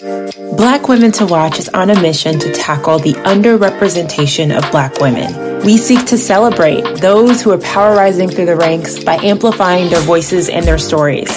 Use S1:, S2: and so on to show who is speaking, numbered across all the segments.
S1: Black Women to Watch is on a mission to tackle the underrepresentation of Black women. We seek to celebrate those who are power rising through the ranks by amplifying their voices and their stories.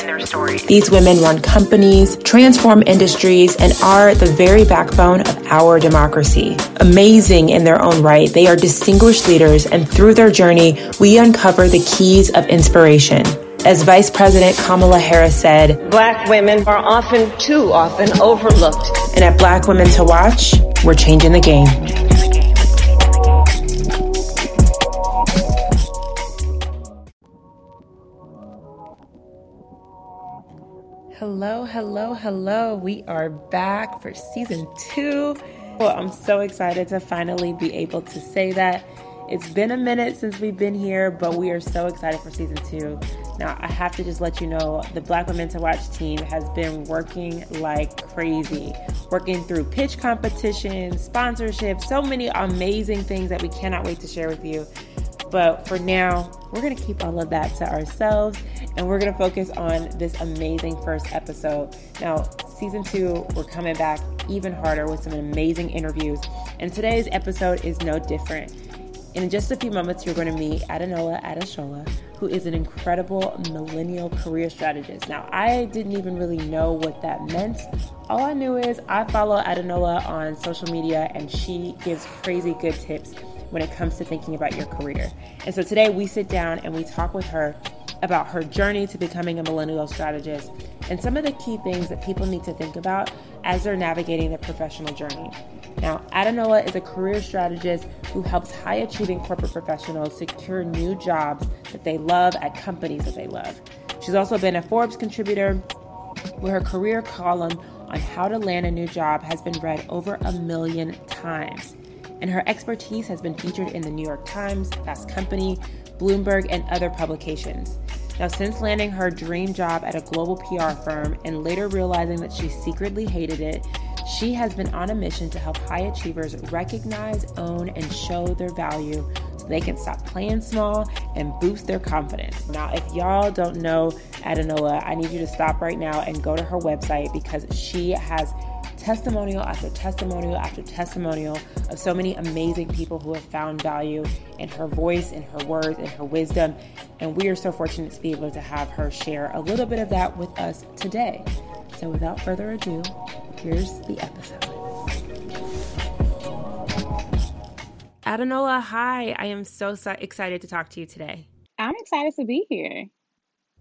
S1: These women run companies, transform industries, and are the very backbone of our democracy. Amazing in their own right, they are distinguished leaders, and through their journey, we uncover the keys of inspiration. As Vice President Kamala Harris said,
S2: Black women are often, too often, overlooked.
S1: And at Black Women to Watch, we're changing the game. Hello, hello, hello. We are back for season two. Well, I'm so excited to finally be able to say that. It's been a minute since we've been here, but we are so excited for season two. Now, I have to just let you know the Black Women to Watch team has been working like crazy, working through pitch competitions, sponsorship, so many amazing things that we cannot wait to share with you. But for now, we're going to keep all of that to ourselves and we're going to focus on this amazing first episode. Now, season two, we're coming back even harder with some amazing interviews. And today's episode is no different. In just a few moments, you're going to meet Adunola Adeshola, who is an incredible millennial career strategist. Now, I didn't even really know what that meant. All I knew is I follow Adunola on social media, and she gives crazy good tips when it comes to thinking about your career. And so today we sit down and we talk with her about her journey to becoming a millennial strategist and some of the key things that people need to think about as they're navigating their professional journey. Now, Adunola is a career strategist who helps high achieving corporate professionals secure new jobs that they love at companies that they love. She's also been a Forbes contributor where her career column on how to land a new job has been read over a million times. And her expertise has been featured in the New York Times, Fast Company, Bloomberg, and other publications. Now, since landing her dream job at a global PR firm and later realizing that she secretly hated it, she has been on a mission to help high achievers recognize, own, and show their value so they can stop playing small and boost their confidence. Now, if y'all don't know Adunola, I need you to stop right now and go to her website because she has testimonial after testimonial after testimonial of so many amazing people who have found value in her voice, in her words, in her wisdom. And we are so fortunate to be able to have her share a little bit of that with us today. So without further ado, here's the episode. Adunola, hi. I am so, so excited to talk to you today.
S3: I'm excited to be here.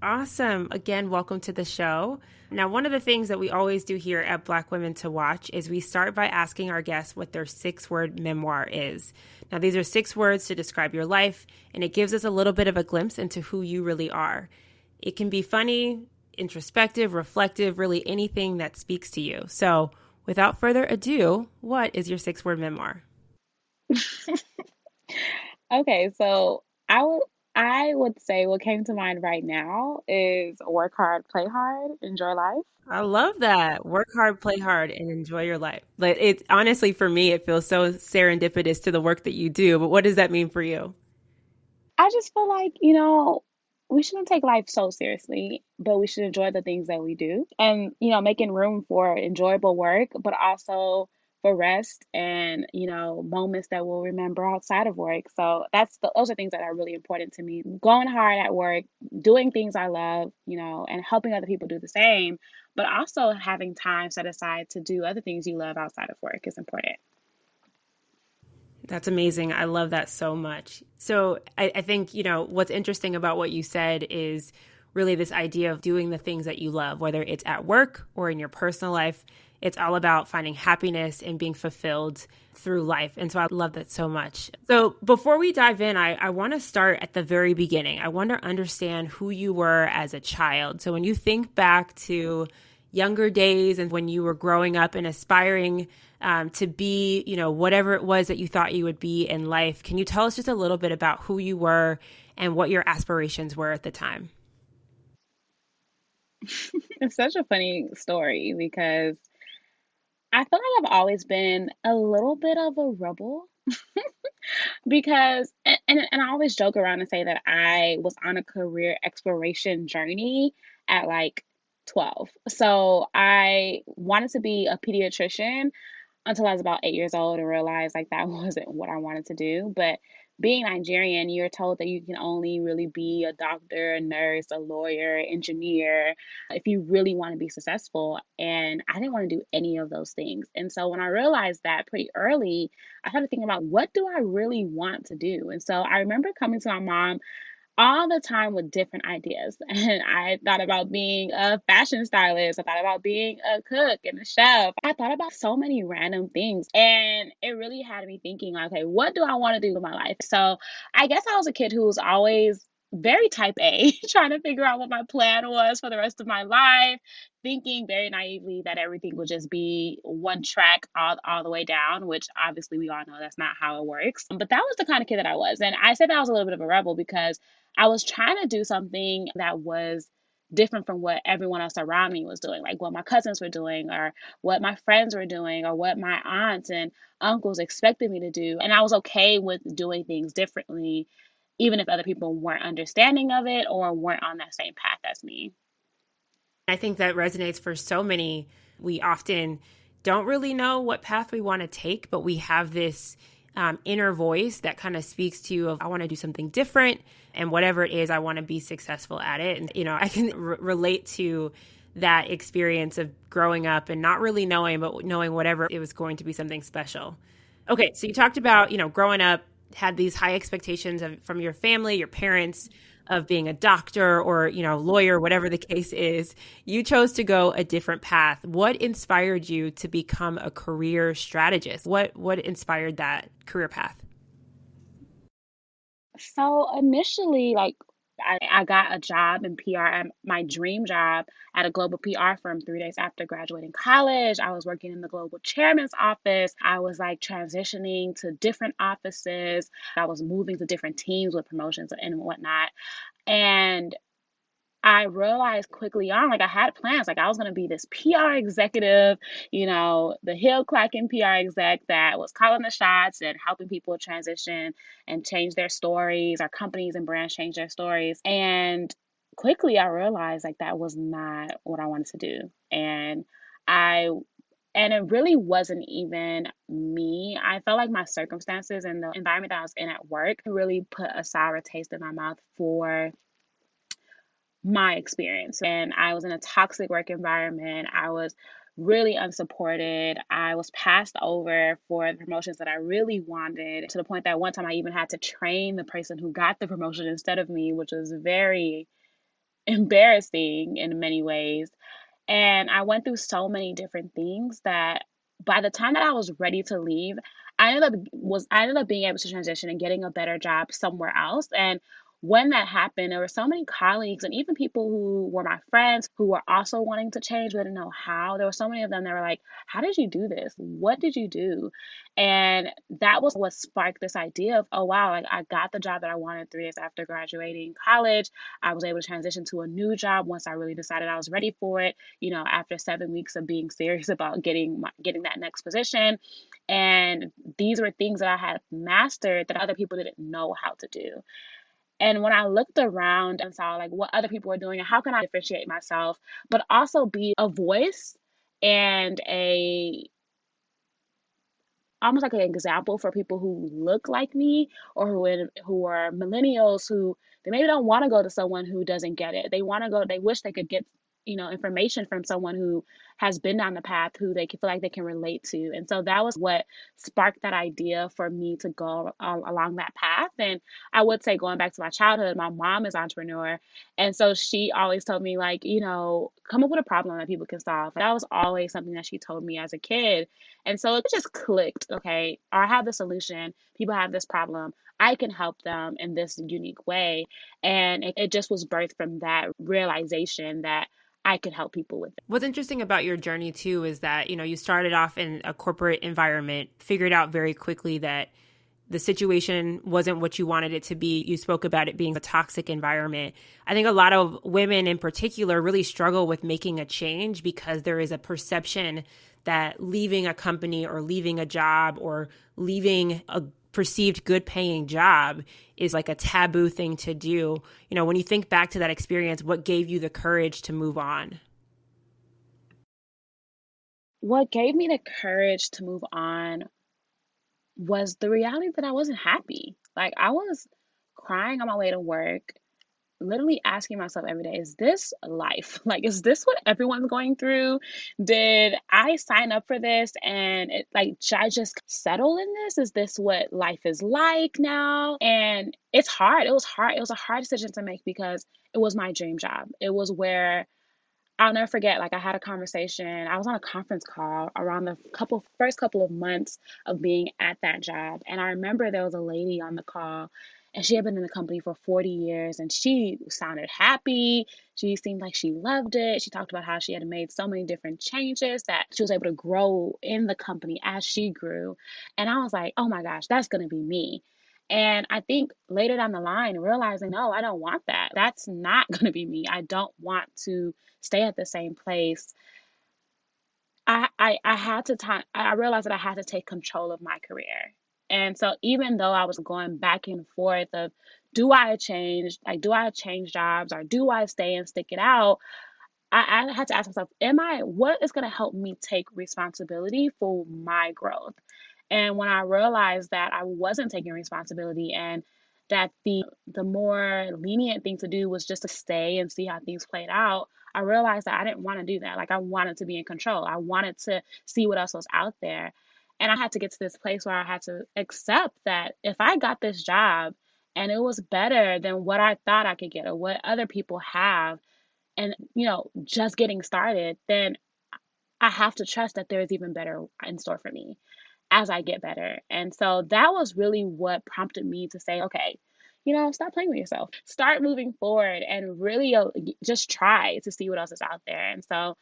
S1: Awesome. Again, welcome to the show. Now, one of the things that we always do here at Black Women to Watch is we start by asking our guests what their six word memoir is. Now, these are six words to describe your life, and it gives us a little bit of a glimpse into who you really are. It can be funny, introspective, reflective, really anything that speaks to you. So, without further ado, what is your six word memoir?
S3: okay, so I will I would say what came to mind right now is work hard, play hard, enjoy life.
S1: I love that. Work hard, play hard, and enjoy your life. But it honestly for me it feels so serendipitous to the work that you do. But what does that mean for you?
S3: I just feel like, you know, we shouldn't take life so seriously, but we should enjoy the things that we do and, you know, making room for enjoyable work, but also for rest and you know moments that we'll remember outside of work. So that's the, those are things that are really important to me. Going hard at work doing things i love you know and helping other people do the same but also having time set aside to do other things you love outside of work is important
S1: that's amazing. I love that so much. So, I, I think, you know, what's interesting about what you said is really this idea of doing the things that you love, whether it's at work or in your personal life. It's all about finding happiness and being fulfilled through life. And so I love that so much. So before we dive in, I, I want to start at the very beginning. I want to understand who you were as a child. So when you think back to younger days and when you were growing up and aspiring um, to be, you know, whatever it was that you thought you would be in life, can you tell us just a little bit about who you were and what your aspirations were at the time?
S3: it's such a funny story because I feel like I've always been a little bit of a rebel because and, and and I always joke around and say that I was on a career exploration journey at like 12. So I wanted to be a pediatrician until I was about eight years old and realized like that wasn't what I wanted to do. But being Nigerian, you're told that you can only really be a doctor, a nurse, a lawyer, engineer if you really want to be successful. And I didn't want to do any of those things. And so when I realized that pretty early, I started thinking about what do I really want to do? And so I remember coming to my mom all the time with different ideas. And I thought about being a fashion stylist. I thought about being a cook and a chef. I thought about so many random things. And it really had me thinking, okay, what do I want to do with my life? So I guess I was a kid who was always very type A, trying to figure out what my plan was for the rest of my life, thinking very naively that everything would just be one track all, all the way down, which obviously we all know that's not how it works. But that was the kind of kid that I was. And I said that I was a little bit of a rebel because I was trying to do something that was different from what everyone else around me was doing, like what my cousins were doing, or what my friends were doing, or what my aunts and uncles expected me to do. And I was okay with doing things differently, even if other people weren't understanding of it or weren't on that same path as me.
S1: I think that resonates for so many. We often don't really know what path we want to take, but we have this um, inner voice that kind of speaks to you of I want to do something different and whatever it is I want to be successful at it. And you know I can r- relate to that experience of growing up and not really knowing but knowing whatever it was going to be something special. Okay, so you talked about, you know, growing up had these high expectations of, from your family, your parents, of being a doctor or you know lawyer whatever the case is. You chose to go a different path. What inspired you to become a career strategist? What what inspired that career path
S3: so initially like I, I got a job in PR, my dream job at a global PR firm three days after graduating college. I was working in the global chairman's office. I was like transitioning to different offices. I was moving to different teams with promotions and whatnot. And I realized quickly on, like I had plans, like I was gonna be this PR executive, you know, the hill clacking PR exec that was calling the shots and helping people transition and change their stories. Our companies and brands change their stories. And quickly I realized like that was not what I wanted to do. And I and it really wasn't even me. I felt like my circumstances and the environment that I was in at work really put a sour taste in my mouth for my experience. And I was in a toxic work environment. I was really unsupported. I was passed over for the promotions that I really wanted to the point that one time I even had to train the person who got the promotion instead of me, which was very embarrassing in many ways. And I went through so many different things that by the time that I was ready to leave, I ended up was I ended up being able to transition and getting a better job somewhere else. And when that happened, there were so many colleagues and even people who were my friends who were also wanting to change, but didn't know how. There were so many of them that were like, How did you do this? What did you do? And that was what sparked this idea of, oh wow, like I got the job that I wanted three years after graduating college. I was able to transition to a new job once I really decided I was ready for it, you know, after seven weeks of being serious about getting my, getting that next position. And these were things that I had mastered that other people didn't know how to do. And when I looked around and saw like what other people were doing and how can I differentiate myself, but also be a voice and a almost like an example for people who look like me or who who are millennials who they maybe don't want to go to someone who doesn't get it. They want to go they wish they could get you know information from someone who has been down the path who they feel like they can relate to. And so that was what sparked that idea for me to go along that path. And i would say going back to my childhood my mom is entrepreneur. And so she always told me like you know come up with a problem that people can solve. That was always something that she told me as a kid. And so it just clicked okay? I have the solution. People have this problem. I can help them in this unique way. And it, it just was birthed from that realization that I could help people with. It.
S1: What's interesting about your journey too is that, you know, you started off in a corporate environment, figured out very quickly that the situation wasn't what you wanted it to be. You spoke about it being a toxic environment. I think a lot of women in particular really struggle with making a change because there is a perception that leaving a company or leaving a job or leaving a perceived good paying job is like a taboo thing to do. You know, when you think back to that experience, what gave you the courage to move on?
S3: What gave me the courage to move on was the reality that I wasn't happy. Like I was crying on my way to work literally asking myself every day, is this life? Like, is this what everyone's going through? Did I sign up for this? And it like, should I just settle in this? Is this what life is like now? And it's hard. It was hard. It was a hard decision to make because it was my dream job. It was where I'll never forget, like I had a conversation. I was on a conference call around the couple first couple of months of being at that job. And I remember there was a lady on the call and she had been in the company for 40 years and she sounded happy. She seemed like she loved it. She talked about how she had made so many different changes that she was able to grow in the company as she grew. And I was like, oh my gosh, that's going to be me. And I think later down the line, realizing, no, I don't want that. That's not going to be me. I don't want to stay at the same place. I, I, I had to time, I realized that I had to take control of my career. And so even though I was going back and forth of do I change, like do I change jobs or do I stay and stick it out? I, I had to ask myself, am I what is going to help me take responsibility for my growth? And when I realized that I wasn't taking responsibility and that the the more lenient thing to do was just to stay and see how things played out, I realized that I didn't want to do that. Like I wanted to be in control. I wanted to see what else was out there. And I had to get to this place where I had to accept that if I got this job and it was better than what I thought I could get or what other people have and you know, just getting started, then I have to trust that there is even better in store for me as I get better. And so that was really what prompted me to say, okay, you know, stop playing with yourself. Start moving forward and really uh, just try to see what else is out there. And so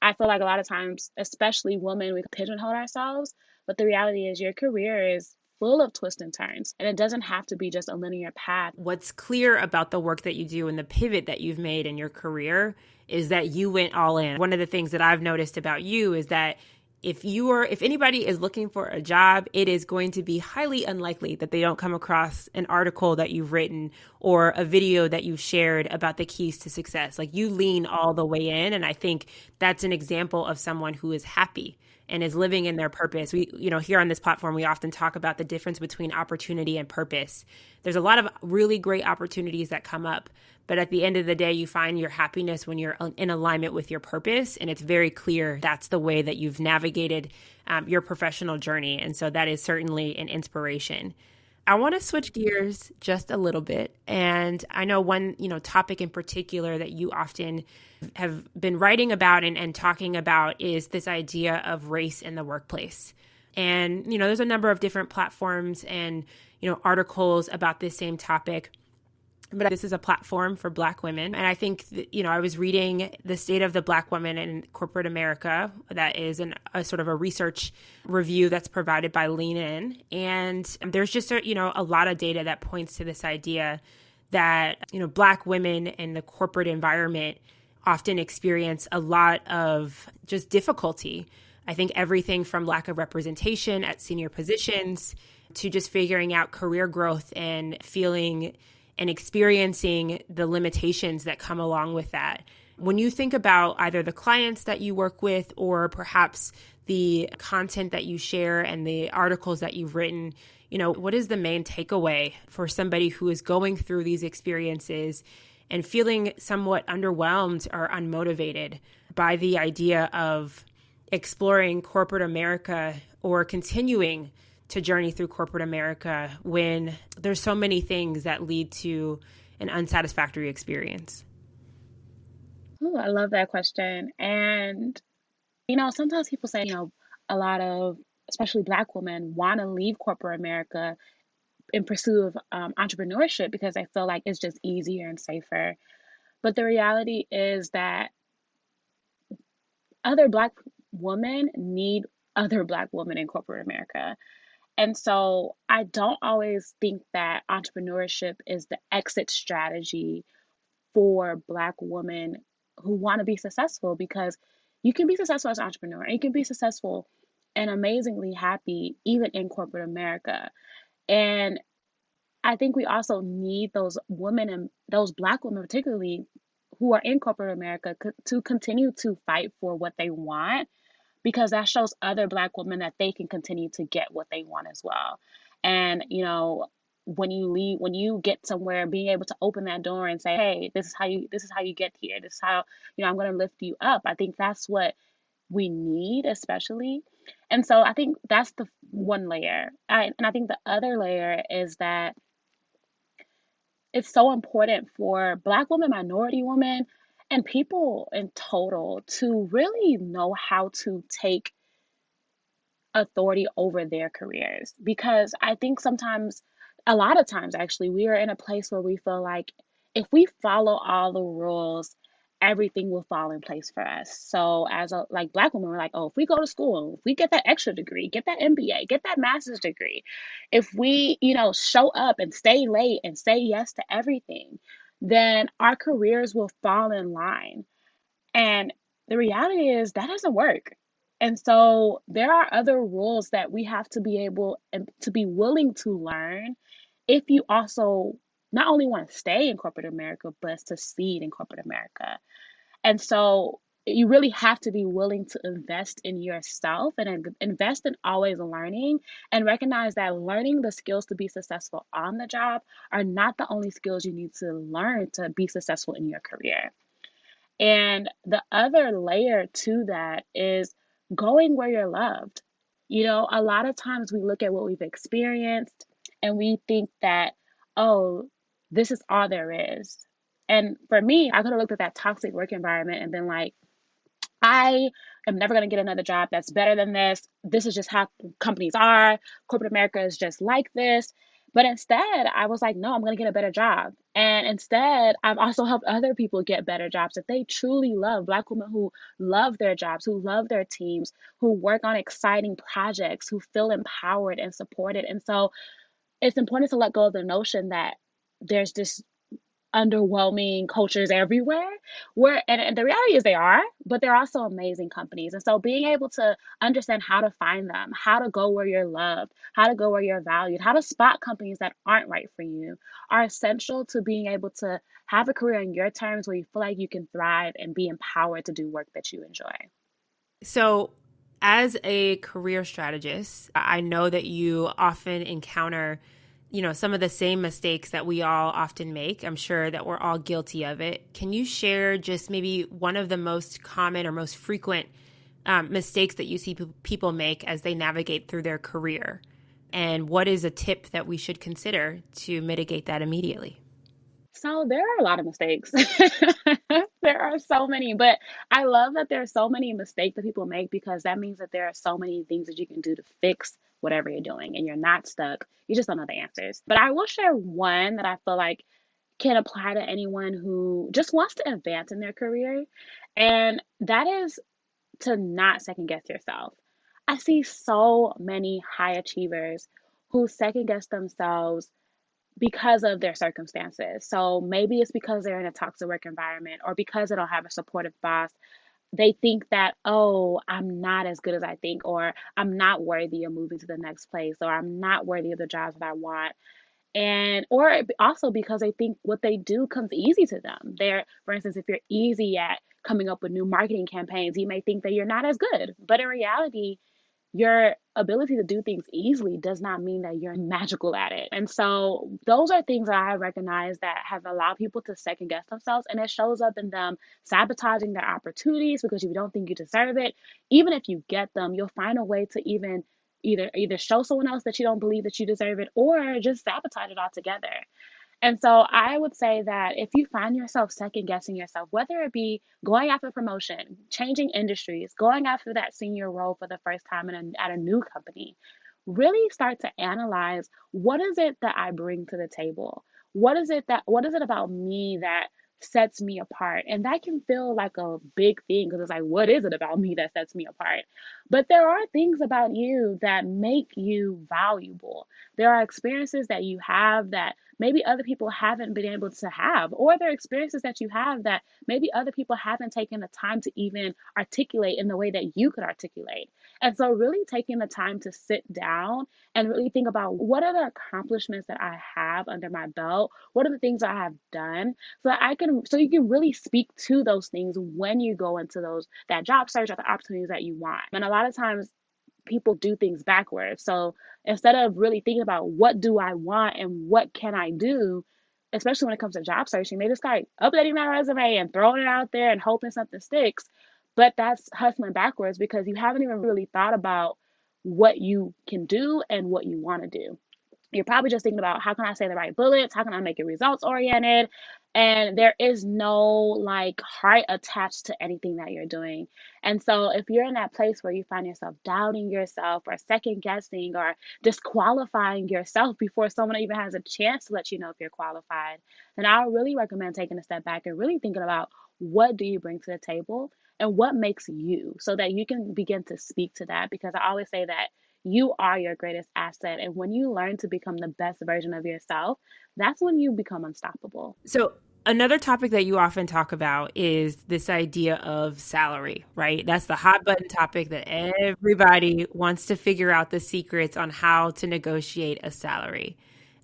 S3: I feel like a lot of times, especially women, we pigeonhole ourselves. But the reality is, your career is full of twists and turns, and it doesn't have to be just a linear path.
S1: What's clear about the work that you do and the pivot that you've made in your career is that you went all in. One of the things that I've noticed about you is that if you are if anybody is looking for a job it is going to be highly unlikely that they don't come across an article that you've written or a video that you've shared about the keys to success like you lean all the way in and i think that's an example of someone who is happy and is living in their purpose. We, you know, here on this platform, we often talk about the difference between opportunity and purpose. There's a lot of really great opportunities that come up, but at the end of the day, you find your happiness when you're in alignment with your purpose. And it's very clear that's the way that you've navigated um, your professional journey. And so that is certainly an inspiration. I want to switch gears just a little bit. And I know one, you know, topic in particular that you often have been writing about and, and talking about is this idea of race in the workplace. And, you know, there's a number of different platforms and, you know, articles about this same topic but this is a platform for black women. And i think you know i was reading the state of the black woman in corporate america that is an, a sort of a research review that's provided by lean in. And there's just a, you know a lot of data that points to this idea that you know black women in the corporate environment often experience a lot of just difficulty. I think everything from lack of representation at senior positions to just figuring out career growth and feeling and experiencing the limitations that come along with that. When you think about either the clients that you work with or perhaps the content that you share and the articles that you've written, you know, what is the main takeaway for somebody who is going through these experiences and feeling somewhat underwhelmed or unmotivated by the idea of exploring corporate America or continuing to journey through corporate America when there's so many things that lead to an unsatisfactory experience?
S3: Ooh, I love that question. And, you know, sometimes people say, you know, a lot of, especially Black women, want to leave corporate America in pursuit of um, entrepreneurship because they feel like it's just easier and safer. But the reality is that other Black women need other Black women in corporate America. And so I don't always think that entrepreneurship is the exit strategy for Black women who want to be successful because you can be successful as an entrepreneur and you can be successful and amazingly happy even in corporate America. And I think we also need those women and those Black women, particularly who are in corporate America, to continue to fight for what they want because that shows other black women that they can continue to get what they want as well. And, you know, when you leave when you get somewhere being able to open that door and say hey this is how you this is how you get here. This is how you know i'm going to lift you up. I think that's what we need especially. And so i think that's the one layer. I, and i think the other layer is that it's so important for black women minority women and people in total to really know how to take authority over their careers. Because i think sometimes a lot of times actually we are in a place where we feel like if we follow all the rules everything will fall in place for us. So as a like black women we're like oh if we go to school if we get that extra degree get that mba get that master's degree if we you know show up and stay late and say yes to everything then our careers will fall in line and the reality is that doesn't work and so there are other rules that we have to be able and to be willing to learn if you also not only want to stay in corporate America, but succeed in corporate America. And so you really have to be willing to invest in yourself and invest in always learning and recognize that learning the skills to be successful on the job are not the only skills you need to learn to be successful in your career. And the other layer to that is going where you're loved. You know, a lot of times we look at what we've experienced and we think that, oh, this is all there is. And for me, I could have looked at that toxic work environment and been like, I am never going to get another job that's better than this. This is just how companies are. Corporate America is just like this. But instead, I was like, no, I'm going to get a better job. And instead, I've also helped other people get better jobs that they truly love. Black women who love their jobs, who love their teams, who work on exciting projects, who feel empowered and supported. And so it's important to let go of the notion that there's this underwhelming cultures everywhere. Where and, and, the reality is they are but they're also amazing companies. And so being able to understand how to find them how to go where you're loved how to go where you're valued how to spot companies that aren't right for you are essential to being able to have a career in your terms where you feel like you can thrive and be empowered to do work that you enjoy.
S1: So as a career strategist, I know that you often encounter, you know, some of the same mistakes that we all often make. I'm sure that we're all guilty of it. Can you share just maybe one of the most common or most frequent um, mistakes that you see people make as they navigate through their career? And what is a tip that we should consider to mitigate that immediately?
S3: So there are a lot of mistakes. there are so many, but I love that there are so many mistakes that people make because that means that there are so many things that you can do to fix whatever you're doing and you're not stuck. You just don't know the answers. But I will share one that I feel like can apply to anyone who just wants to advance in their career, and that is to not second guess yourself. I see so many high achievers who second guess themselves because of their circumstances. So maybe it's because they're in a toxic work environment or because they don't have a supportive boss. They think that, oh, I'm not as good as I think, or I'm not worthy of moving to the next place, or I'm not worthy of the jobs that I want. And, or also because they think what they do comes easy to them. They're, for instance, if you're easy at coming up with new marketing campaigns, you may think that you're not as good. But in reality, your ability to do things easily does not mean that you're magical at it. And so those are things that I recognize that have allowed people to second guess themselves and it shows up in them sabotaging their opportunities because you don't think you deserve it. Even if you get them, you'll find a way to even either either show someone else that you don't believe that you deserve it or just sabotage it altogether. And so I would say that if you find yourself second guessing yourself, whether it be going after promotion, changing industries, going after that senior role for the first time in a, at a new company, really start to analyze what is it that I bring to the table? What is it that what is it about me that sets me apart. And that can feel like a big thing because it's like, what is it about me that sets me apart? But there are things about you that make you valuable. There are experiences that you have that maybe other people haven't been able to have, or there are experiences that you have that maybe other people haven't taken the time to even articulate in the way that you could articulate. And so, really taking the time to sit down and really think about what are the accomplishments that I have under my belt? What are the things I have done so that I can, so you can really speak to those things when you go into those, that job search or the opportunities that you want. And a lot of times, people do things backwards. So instead of really thinking about what do I want and what can I do, especially when it comes to job searching, they just start updating that resume and throwing it out there and hoping something sticks. But that's hustling backwards because you haven't even really thought about what you can do and what you want to do. You're probably just thinking about how can I say the right bullets? How can I make it results oriented? And there is no like heart attached to anything that you're doing. And so if you're in that place where you find yourself doubting yourself or second guessing or disqualifying yourself before someone even has a chance to let you know if you're qualified, then I would really recommend taking a step back and really thinking about what do you bring to the table and what makes you so that you can begin to speak to that because I always say that you are your greatest asset. And when you learn to become the best version of yourself, that's when you become unstoppable.
S1: So, another topic that you often talk about is this idea of salary, right? That's the hot button topic that everybody wants to figure out the secrets on how to negotiate a salary.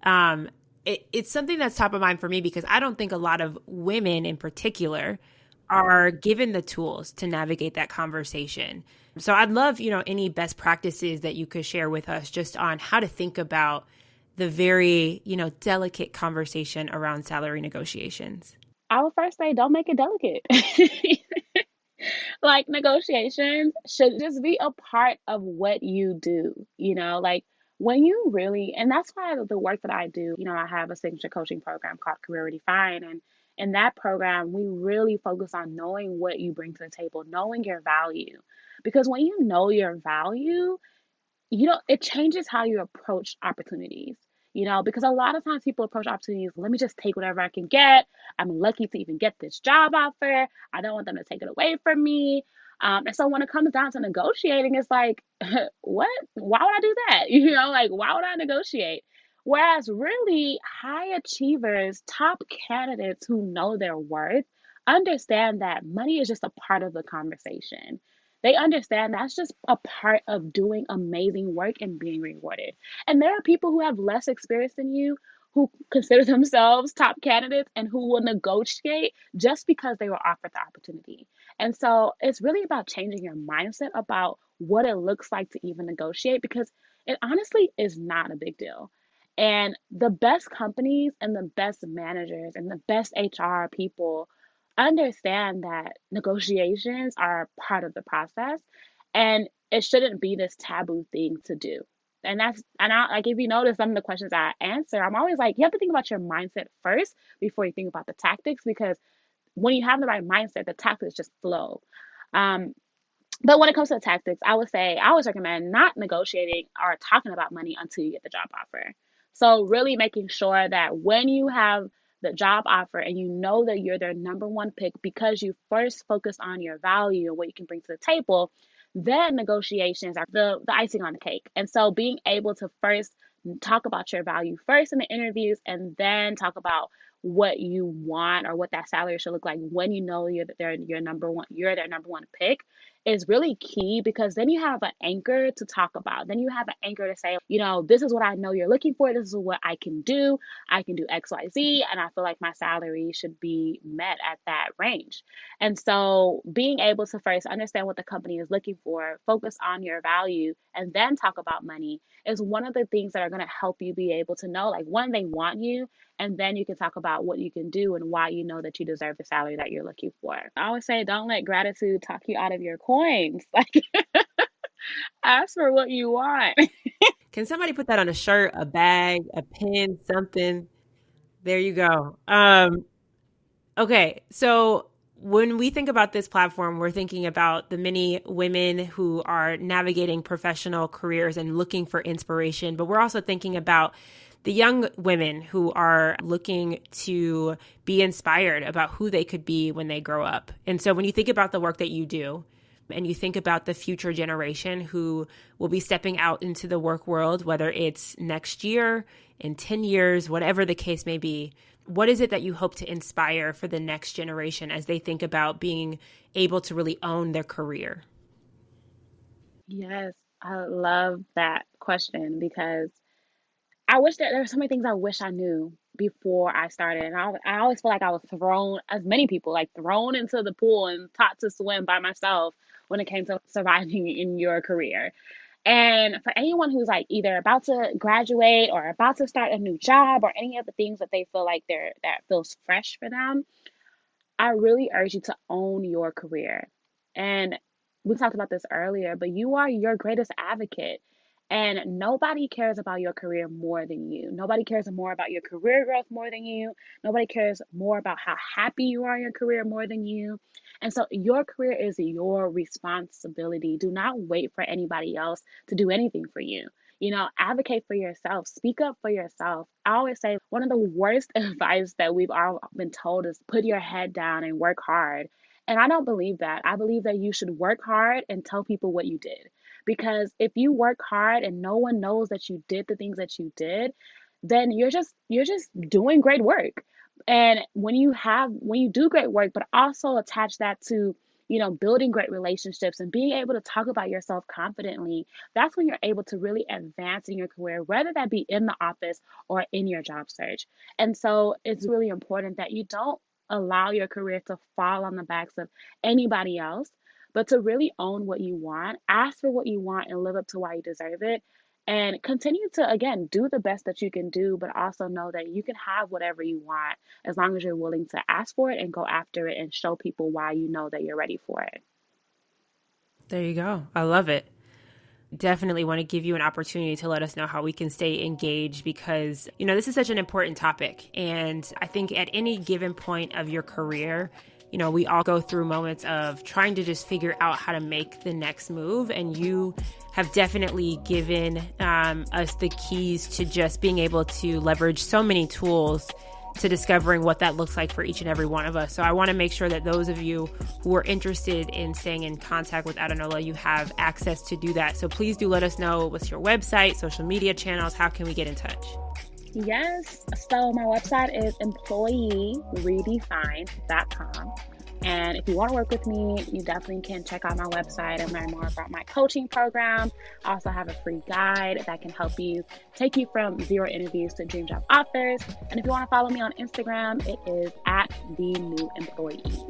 S1: Um, it, it's something that's top of mind for me because I don't think a lot of women in particular are given the tools to navigate that conversation. So I'd love, you know, any best practices that you could share with us just on how to think about the very, you know, delicate conversation around salary negotiations.
S3: I would first say don't make it delicate. like negotiations should just be a part of what you do, you know, like when you really and that's why the work that I do, you know, I have a signature coaching program called Career Redefined and in that program, we really focus on knowing what you bring to the table, knowing your value. Because when you know your value, you know, it changes how you approach opportunities. You know, because a lot of times people approach opportunities, let me just take whatever I can get. I'm lucky to even get this job offer. I don't want them to take it away from me. Um, and so when it comes down to negotiating, it's like, what? Why would I do that? You know, like, why would I negotiate? Whereas, really, high achievers, top candidates who know their worth, understand that money is just a part of the conversation. They understand that's just a part of doing amazing work and being rewarded. And there are people who have less experience than you who consider themselves top candidates and who will negotiate just because they were offered the opportunity. And so it's really about changing your mindset about what it looks like to even negotiate because it honestly is not a big deal. And the best companies and the best managers and the best HR people understand that negotiations are part of the process and it shouldn't be this taboo thing to do. And that's and I like if you notice some of the questions I answer, I'm always like, you have to think about your mindset first before you think about the tactics because when you have the right mindset, the tactics just flow. Um, but when it comes to the tactics, I would say I always recommend not negotiating or talking about money until you get the job offer. So, really making sure that when you have the job offer and you know that you're their number one pick because you first focus on your value and what you can bring to the table, then negotiations are the, the icing on the cake. And so, being able to first talk about your value first in the interviews and then talk about what you want or what that salary should look like when you know you're their your number one you're their number one pick is really key because then you have an anchor to talk about. Then you have an anchor to say, you know, this is what I know you're looking for. This is what I can do. I can do XYZ. And I feel like my salary should be met at that range. And so being able to first understand what the company is looking for, focus on your value, and then talk about money is one of the things that are going to help you be able to know like, one, they want you. And then you can talk about what you can do and why you know that you deserve the salary that you're looking for. I always say, don't let gratitude talk you out of your coins. Like, ask for what you want.
S1: Can somebody put that on a shirt, a bag, a pin, something? There you go. Um, okay, so when we think about this platform, we're thinking about the many women who are navigating professional careers and looking for inspiration, but we're also thinking about the young women who are looking to be inspired about who they could be when they grow up. And so when you think about the work that you do, and you think about the future generation who will be stepping out into the work world, whether it's next year, in 10 years, whatever the case may be, what is it that you hope to inspire for the next generation as they think about being able to really own their career?
S3: Yes, I love that question because I wish that there were so many things I wish I knew before I started. And I, I always feel like I was thrown, as many people, like thrown into the pool and taught to swim by myself when it came to surviving in your career. And for anyone who's like either about to graduate or about to start a new job or any of the things that they feel like they're that feels fresh for them, I really urge you to own your career. And we talked about this earlier, but you are your greatest advocate. And nobody cares about your career more than you. Nobody cares more about your career growth more than you. Nobody cares more about how happy you are in your career more than you. And so your career is your responsibility. Do not wait for anybody else to do anything for you. You know, advocate for yourself, speak up for yourself. I always say one of the worst advice that we've all been told is put your head down and work hard. And I don't believe that. I believe that you should work hard and tell people what you did. Because if you work hard and no one knows that you did the things that you did, then you're just you're just doing great work. And when you have when you do great work, but also attach that to you know, building great relationships and being able to talk about yourself confidently, that's when you're able to really advance in your career, whether that be in the office or in your job search. And so it's really important that you don't allow your career to fall on the backs of anybody else, but to really own what you want, ask for what you want, and live up to why you deserve it. And continue to, again, do the best that you can do, but also know that you can have whatever you want as long as you're willing to ask for it and go after it and show people why you know that you're ready for it.
S1: There you go. I love it definitely want to give you an opportunity to let us know how we can stay engaged because, you know, this is such an important topic. And I think at any given point of your career, you know, we all go through moments of trying to just figure out how to make the next move. And you have definitely given um, us the keys to just being able to leverage so many tools to discovering what that looks like for each and every one of us. So I want to make sure that those of you who are interested in staying in contact with Adunola, you have access to do that. So please do let us know what's your website, social media channels, how can we get in touch?
S3: Yes. So my website is employeeredefined.com. And if you want to work with me, you definitely can check out my website and learn more about my coaching program. I also have a free guide that can help you take you from zero interviews to dream job offers. And if you want to follow me on Instagram, it is at the new employees.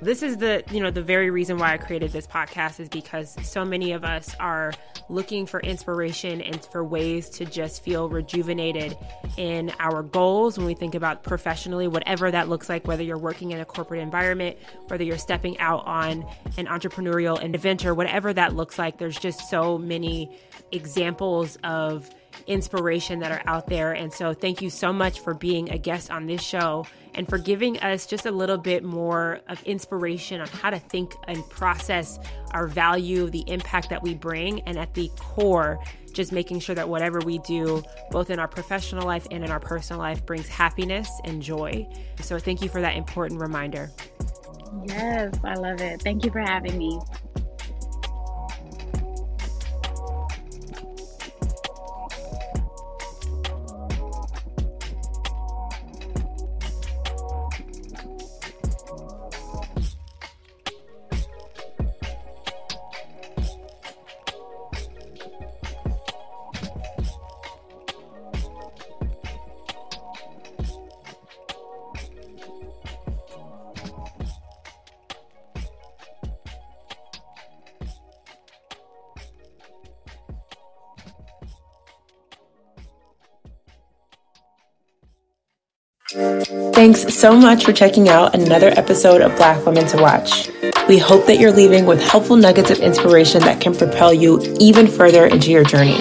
S1: This is the, you know, the very reason why I created this podcast is because so many of us are looking for inspiration and for ways to just feel rejuvenated in our goals when we think about professionally, whatever that looks like, whether you're working in a corporate environment, whether you're stepping out on an entrepreneurial adventure, whatever that looks like, there's just so many examples of inspiration that are out there. And so, thank you so much for being a guest on this show and for giving us just a little bit more of inspiration on how to think and process our value, the impact that we bring, and at the core, just making sure that whatever we do, both in our professional life and in our personal life, brings happiness and joy. So, thank you for that important reminder.
S3: Yes, I love it. Thank you for having me.
S1: Thanks so much for checking out another episode of Black Women to Watch. We hope that you're leaving with helpful nuggets of inspiration that can propel you even further into your journey.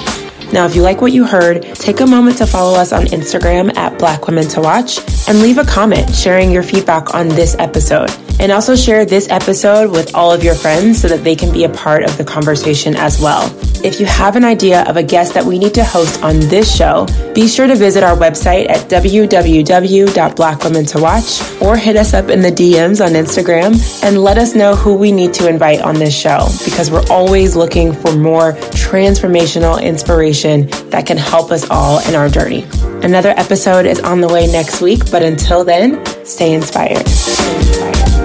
S1: Now, if you like what you heard, take a moment to follow us on Instagram at Black Women to Watch and leave a comment sharing your feedback on this episode. And also share this episode with all of your friends so that they can be a part of the conversation as well. If you have an idea of a guest that we need to host on this show, be sure to visit our website at www.blackwomentowatch or hit us up in the DMs on Instagram and let us know who we need to invite on this show because we're always looking for more transformational inspiration that can help us all in our journey. Another episode is on the way next week, but until then, stay inspired. Stay inspired.